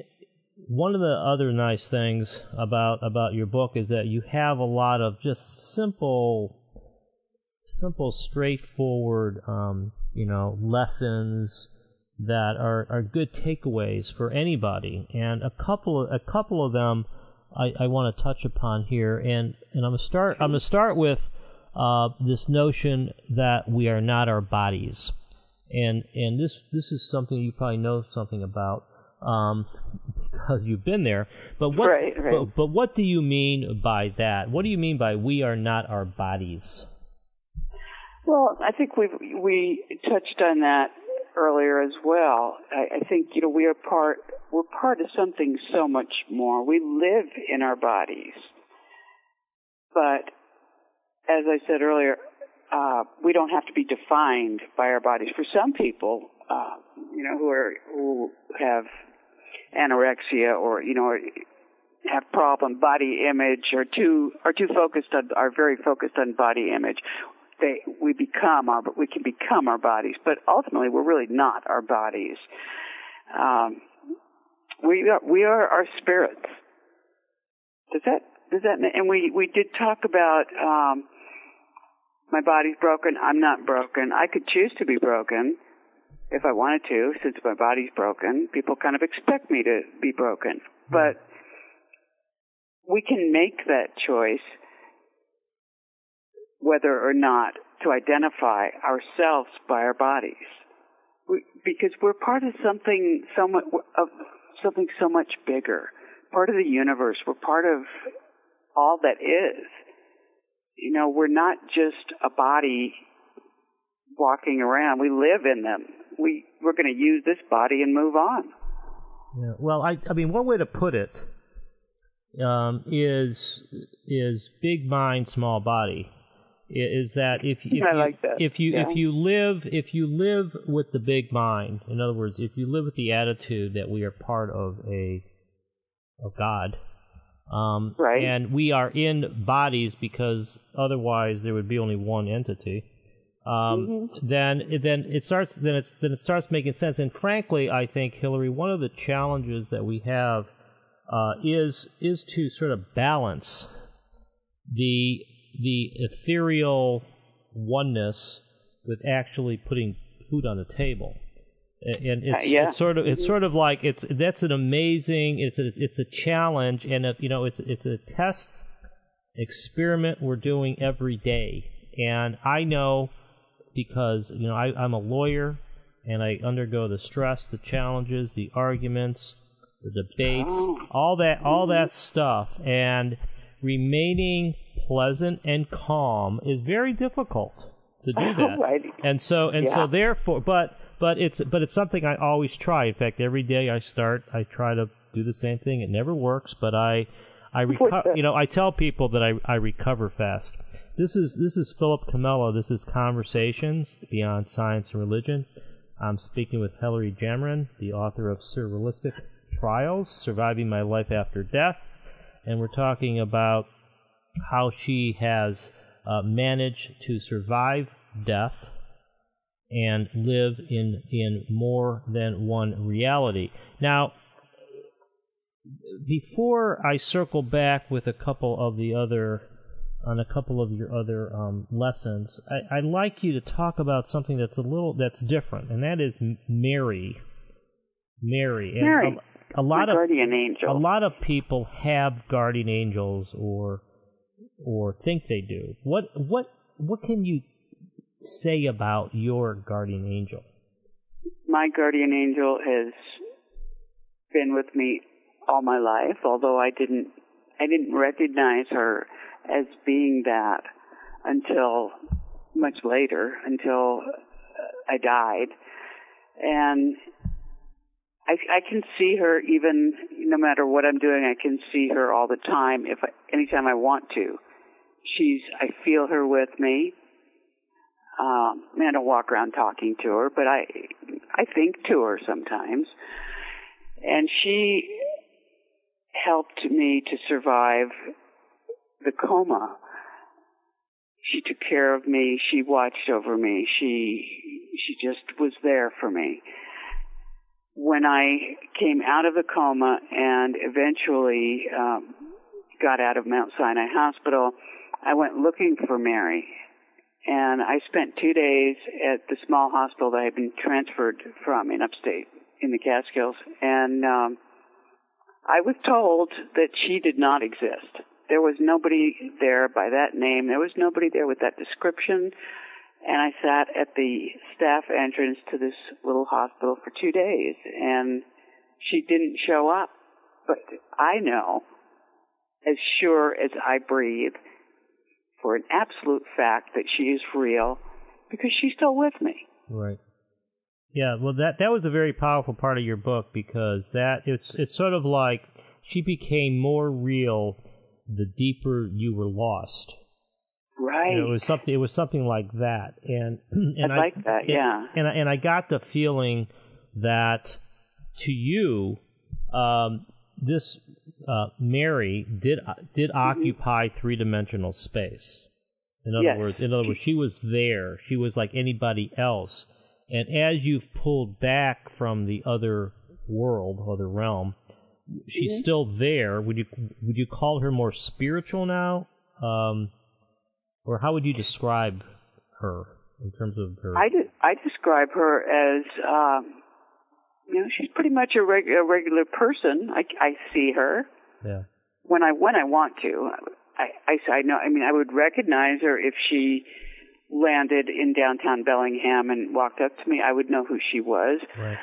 one of the other nice things about about your book is that you have a lot of just simple simple straightforward um, you know lessons that are, are good takeaways for anybody. And a couple of a couple of them I, I want to touch upon here. And, and I'm gonna start I'm gonna start with uh, this notion that we are not our bodies. And and this this is something you probably know something about um, because you've been there. But what Right, right. But, but what do you mean by that? What do you mean by we are not our bodies? Well, I think we we touched on that earlier as well. I, I think you know we are part we're part of something so much more. We live in our bodies, but as I said earlier, uh, we don't have to be defined by our bodies. For some people, uh, you know, who are who have anorexia or you know have problem body image or too are too focused on are very focused on body image. They we become our we can become our bodies but ultimately we're really not our bodies. Um we are we are our spirits. Does that does that and we we did talk about um my body's broken. I'm not broken. I could choose to be broken if i wanted to since my body's broken people kind of expect me to be broken mm-hmm. but we can make that choice whether or not to identify ourselves by our bodies. We, because we're part of something so much, of something so much bigger, part of the universe. We're part of all that is. You know, we're not just a body walking around. We live in them. We we're going to use this body and move on. Yeah. Well, I I mean one way to put it um, is is big mind, small body. Is that if if I you like that. if you Yeah. if you live if you live with the big mind, in other words, if you live with the attitude that we are part of a of God, um, Right. and we are in bodies because otherwise there would be only one entity. Um, Then then it starts then it's then it starts making sense. And frankly, I think Hilary, one of the challenges that we have uh, is is to sort of balance the the ethereal oneness with actually putting food on the table. And it's, Uh, yeah. it's sort of it's sort of like it's that's an amazing it's a it's a challenge and a, you know it's it's a test experiment we're doing every day and I know because you know I, I'm a lawyer and I undergo the stress the challenges the arguments the debates all that all that stuff and remaining pleasant and calm is very difficult to do that. Right. and so and so therefore but but it's but it's something I always try. In fact every day I start I try to do the same thing. It never works but I I reco- you know I tell people that I I recover fast this is this is Philip Comella this is Conversations Beyond Science and Religion. I'm speaking with Hilary Jamron the author of Surrealistic Trials Surviving My Life After Death. And we're talking about how she has uh, managed to survive death and live in in more than one reality. Now, before I circle back with a couple of the other on a couple of your other um, lessons, I, I'd like you to talk about something that's a little that's different, and that is Mary. Mary. And Mary, A, a lot of guardian angel. a lot of people have guardian angels or or think they do. What what what can you say about your guardian angel? My guardian angel has been with me all my life, although I didn't I didn't recognize her as being that until much later, until I died. And I, I can see her even no matter what I'm doing. I can see her all the time. If I, anytime I want to, she's. I feel her with me. Um, I don't walk around talking to her, but I I think to her sometimes, and she helped me to survive the coma. She took care of me. She watched over me. She she just was there for me. When I came out of the coma and eventually um, got out of Mount Sinai Hospital, I went looking for Mary, and I spent two days at the small hospital that I had been transferred from in upstate in the Catskills, and um, I was told that she did not exist. There was nobody there by that name. There was nobody there with that description. And I sat at the staff entrance to this little hospital for two days, and she didn't show up. But I know, as sure as I breathe, for an absolute fact that she is real because she's still with me. Right. Yeah, well that that was a very powerful part of your book because that it's it's sort of like she became more real the deeper you were lost. Right. You know, it was something. It was something like that, and and I like that. And, yeah. And I, and I got the feeling that to you, um, this uh, Mary did did mm-hmm. occupy three dimensional space. In other Yes. words, in other words, she was there. She was like anybody else. And as you've pulled back from the other world, other realm, she's Mm-hmm. still there. Would you would you call her more spiritual now, um, or how would you describe her in terms of her? I, de- I describe her as, um, you know, she's pretty much a, reg- a regular person. I, I see her yeah, when I when I want to. I, I I know. I mean, I would recognize her if she landed in downtown Bellingham and walked up to me. I would know who she was. right,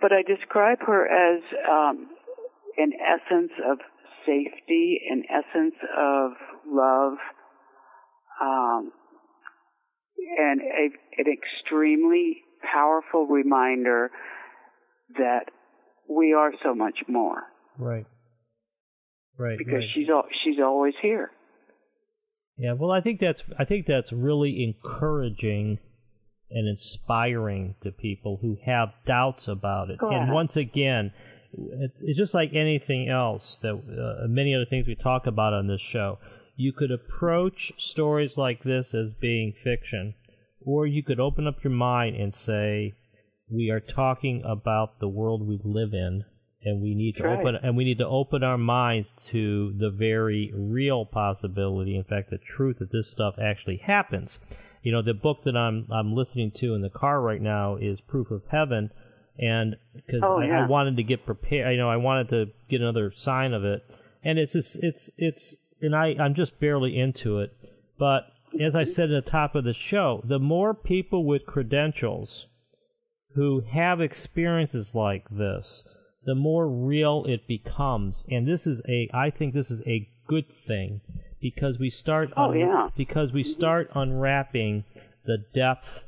But I describe her as um, an essence of safety, an essence of love, um, and a, an extremely powerful reminder that we are so much more right, right. because right. she's al- she's always here. Yeah, well, I think that's I think that's really encouraging and inspiring to people who have doubts about it. And once again, it's, it's just like anything else that uh, many other things we talk about on this show. You could approach stories like this as being fiction, or you could open up your mind and say, "We are talking about the world we live in." And we need to Right. open and we need to open our minds to the very real possibility, in fact, the truth that this stuff actually happens. You know, the book that I'm I'm listening to in the car right now is Proof of Heaven, and because Oh, I, yeah. I wanted to get prepared, you know, I wanted to get another sign of it, and it's just, it's it's and I I'm just barely into it, but as I said at the top of the show, the more people with credentials who have experiences like this, the more real it becomes. And this is a, I think this is a good thing because we start, Oh, yeah. because we mm-hmm. start unwrapping the depth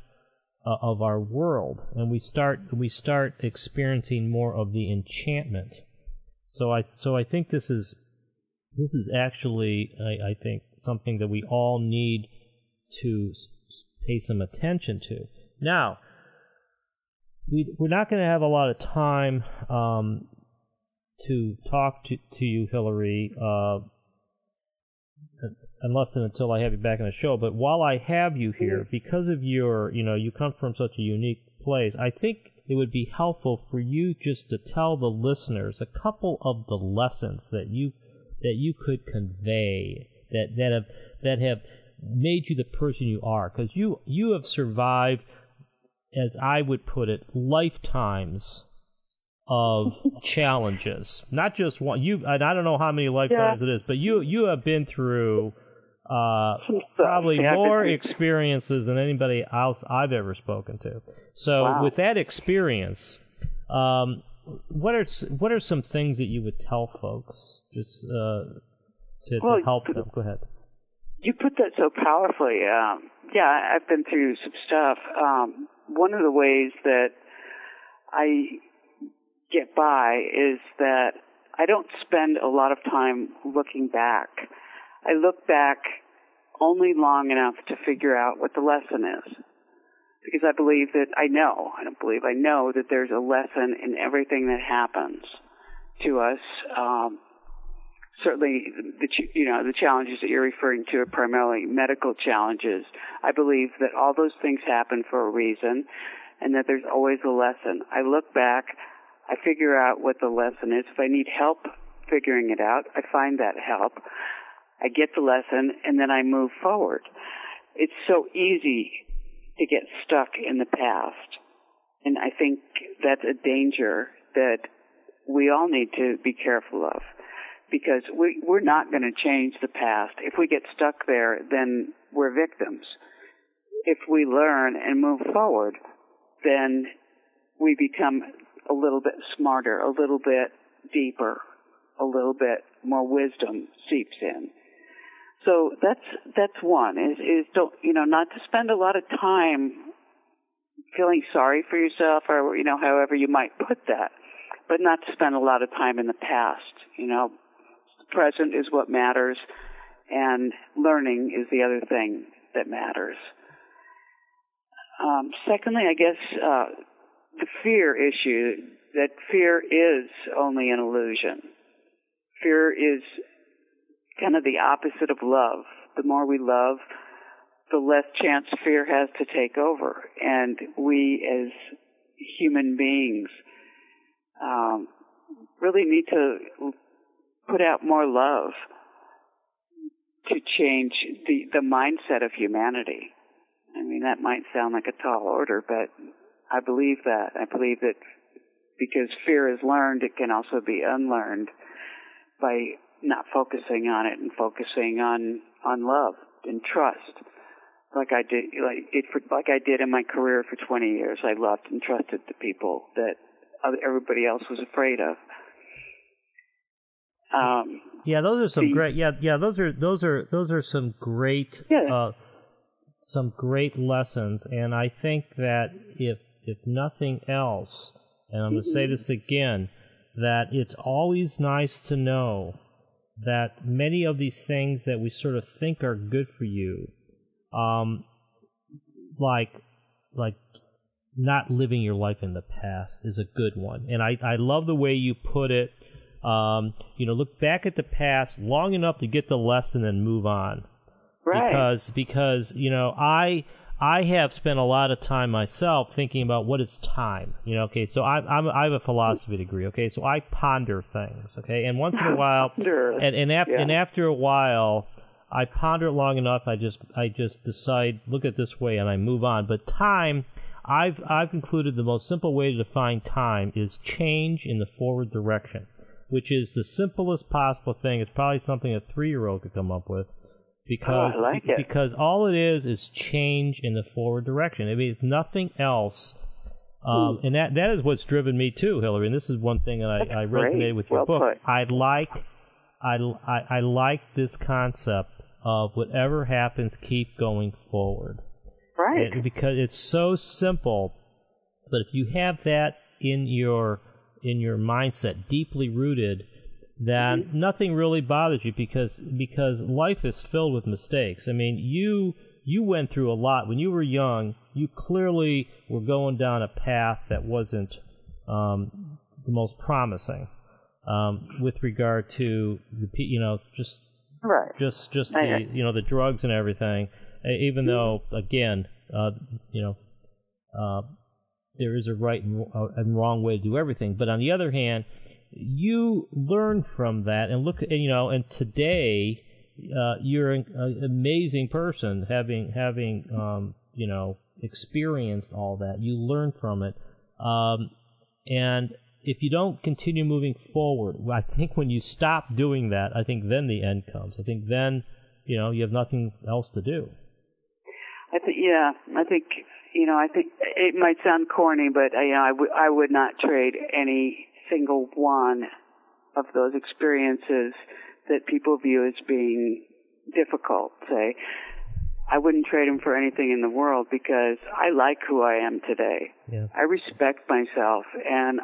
uh, of our world, and we start, we start experiencing more of the enchantment. So I, so I think this is, this is actually, I, I think, something that we all need to pay some attention to. Now, we, we're not going to have a lot of time um, to talk to, to you, Hilary, uh, unless and until I have you back on the show. But while I have you here, because of your, you know, you come from such a unique place, I think it would be helpful for you just to tell the listeners a couple of the lessons that you that you could convey that that have that have made you the person you are. Because you you have survived as I would put it lifetimes of challenges. Not just one you and I don't know how many lifetimes it is but you you have been through uh, probably more experiences than anybody else I've ever spoken to. So Wow. with that experience, um, what are what are some things that you would tell folks just uh, to, Well, to help them? Go ahead. You put that so powerfully. Um, yeah, I've been through some stuff. Um, one of the ways that I get by is that I don't spend a lot of time looking back. I look back only long enough to figure out what the lesson is. Because I believe that I know, I don't believe, I know that there's a lesson in everything that happens to us. Um, certainly the you know the challenges that you're referring to are primarily medical challenges. I believe that all those things happen for a reason, and that there's always a lesson. I look back, I figure out what the lesson is. If I need help figuring it out, I find that help. I get the lesson, and then I move forward. It's so easy to get stuck in the past, and I think that's a danger that we all need to be careful of because we, we're not going to change the past. If we get stuck there, then we're victims. If we learn and move forward, then we become a little bit smarter, a little bit deeper, a little bit more wisdom seeps in. So that's that's one is is don't you know not to spend a lot of time feeling sorry for yourself or you know however you might put that, but not to spend a lot of time in the past. You know, the present is what matters, and learning is the other thing that matters. Um, secondly, I guess uh, the fear issue that fear is only an illusion. Fear is kind of the opposite of love. The more we love, the less chance fear has to take over. And we as human beings um, really need to put out more love to change the, the mindset of humanity. I mean, that might sound like a tall order, but I believe that. I believe that because fear is learned, it can also be unlearned by not focusing on it and focusing on on love and trust. Like I did, like it, like I did in my career for 20 years. I loved and trusted the people that everybody else was afraid of. Um, Yeah, those are some the- great. Yeah, yeah, those are those are those are some great, Yeah. uh, some great lessons. And I think that if if nothing else, and I'm going to say Mm-hmm. this again, that it's always nice to know that many of these things that we sort of think are good for you, um, like like not living your life in the past is a good one. And I, I love the way you put it. Um, you know, look back at the past long enough to get the lesson and move on. right. Because because you know I I have spent a lot of time myself thinking about what is time. You know, okay, so I I'm, I have a philosophy degree. Okay, so I ponder things. Okay, and once in a while, Ponder. and and, af- Yeah. and after a while, I ponder it long enough. I just I just decide look at this way and I move on. But time, I've I've concluded the most simple way to define time is change in the forward direction, which is the simplest possible thing. It's probably something a three year old could come up with. Because Oh, like because all it is is change in the forward direction. I mean, it's nothing else. Um, and that that is what's driven me too, Hilary. And this is one thing that I, That's I great. with your Well book. put. I like I, I, I like this concept of whatever happens, keep going forward. right. It- because it's so simple, but if you have that in your in your mindset deeply rooted, then Mm-hmm. nothing really bothers you because because life is filled with mistakes. I mean, you you went through a lot when you were young. You clearly were going down a path that wasn't um, the most promising um, with regard to the you know just right. just just the you know the drugs and everything. Even though again, uh, you know, uh, there is a right and wrong way to do everything. But on the other hand, you learn from that and look, and you know, and today uh, you're an, an amazing person, having having um, you know experienced all that. You learn from it, um, and if you don't continue moving forward, I think when you stop doing that, I think then the end comes. I think then you know you have nothing else to do. I think yeah, I think you know I think it might sound corny, but uh, you know I I would not trade any single one of those experiences that people view as being difficult. Say, I wouldn't trade them for anything in the world because I like who I am today. Yeah. I respect myself, and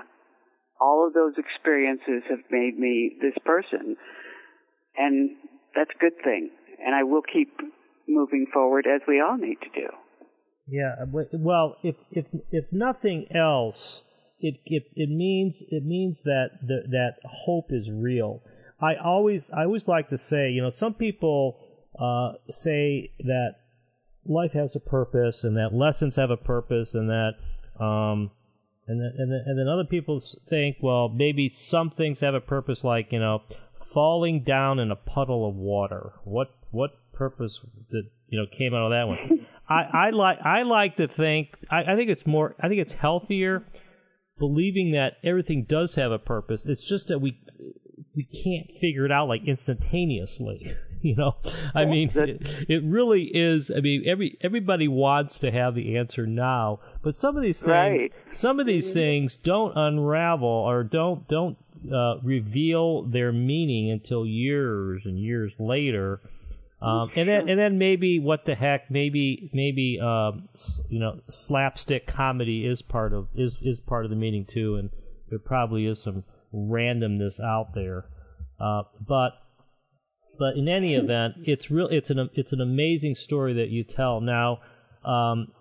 all of those experiences have made me this person, and that's a good thing. And I will keep moving forward as we all need to do. Yeah, well, if if if nothing else, it it, it means it means that the, that hope is real. I always I always like to say, you know, some people uh, say that life has a purpose and that lessons have a purpose and that um, and then, and then and then other people think, well, maybe some things have a purpose, like you know, falling down in a puddle of water. What what purpose that you know came out of that one? I, I like I like to think I, I think it's more I think it's healthier believing that everything does have a purpose. It's just that we we can't figure it out like instantaneously. You know, I mean, it, it, really is. I mean, every everybody wants to have the answer now, but some of these things, right. some of these things don't unravel or don't don't uh, reveal their meaning until years and years later. Um, and then and then maybe what the heck maybe maybe um, you know slapstick comedy is part of is is part of the meaning too, and there probably is some randomness out there. Uh, but but in any event, it's real. It's an it's an amazing story that you tell. Now, um,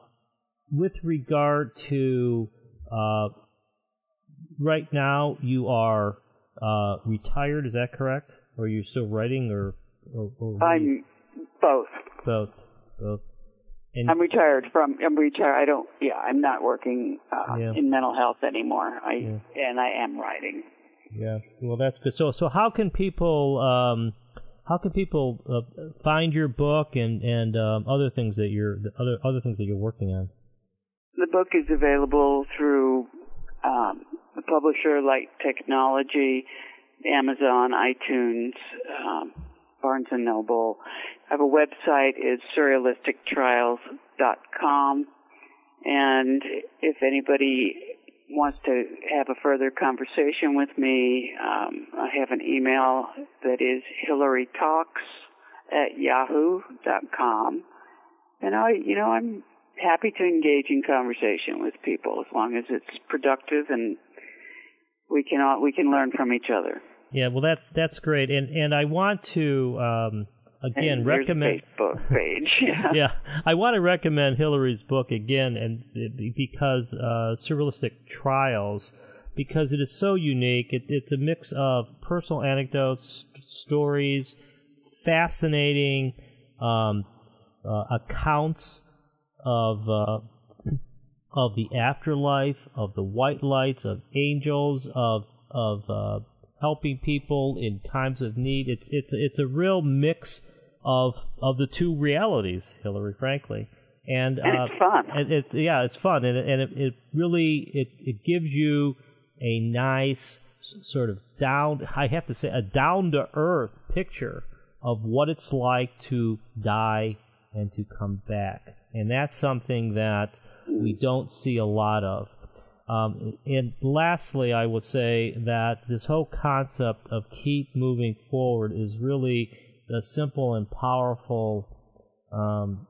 with regard to uh, right now, you are uh, retired. Is that correct? Or are you still writing, or, or, or I'm both. Both, both. And I'm retired from. I'm retired. I don't. Yeah, I'm not working uh, Yeah. in mental health anymore. I Yeah. and I am writing. Yeah, well, that's good. So, so how can people, um, how can people uh, find your book and and um, other things that you're the other other things that you're working on? The book is available through um, a publisher like Technology, Amazon, iTunes, um, Barnes and Noble. I have a website is surrealistictrials.com, and if anybody wants to have a further conversation with me, um, I have an email that is hillarytalks at yahoo.com. And I, you know, I'm happy to engage in conversation with people as long as it's productive and we can all, we can learn from each other. Yeah, well, that that's great, and and I want to um, again and recommend. Facebook page. yeah. yeah, I want to recommend Hilary's book again, and because uh, Surrealistic Trials, because it is so unique. It, it's a mix of personal anecdotes, st- stories, fascinating um, uh, accounts of uh, of the afterlife, of the white lights, of angels, of of uh, helping people in times of need. It's it's it's a real mix of of the two realities, Hilary. Frankly, and, And uh, it's fun. and it's yeah, it's fun, and it, and it, it really it it gives you a nice sort of down. I have to say a down to earth picture of what it's like to die and to come back, and that's something that we don't see a lot of. Um, and lastly, I would say that this whole concept of keep moving forward is really the simple and powerful um,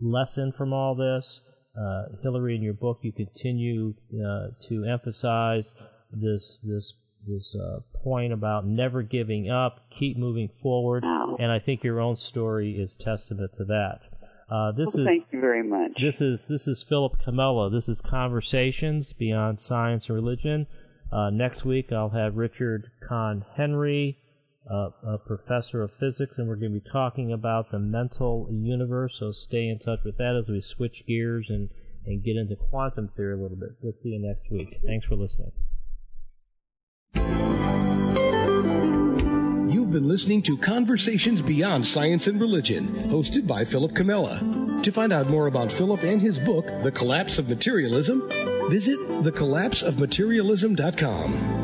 lesson from all this. Uh, Hilary, in your book, you continue uh, to emphasize this this this uh, point about never giving up, keep moving forward, and I think your own story is testament to that. Uh, this Well, is thank you very much. this is this is Philip Comella. This is Conversations Beyond Science and Religion. Uh, next week I'll have Richard Conn Henry, uh, a professor of physics, and we're going to be talking about the mental universe. So stay in touch with that as we switch gears and and get into quantum theory a little bit. We'll see you next week. Thanks for listening. You've been listening to Conversations Beyond Science and Religion, hosted by Philip Comella. To find out more about Philip and his book, The Collapse of Materialism, visit thecollapseofmaterialism.com.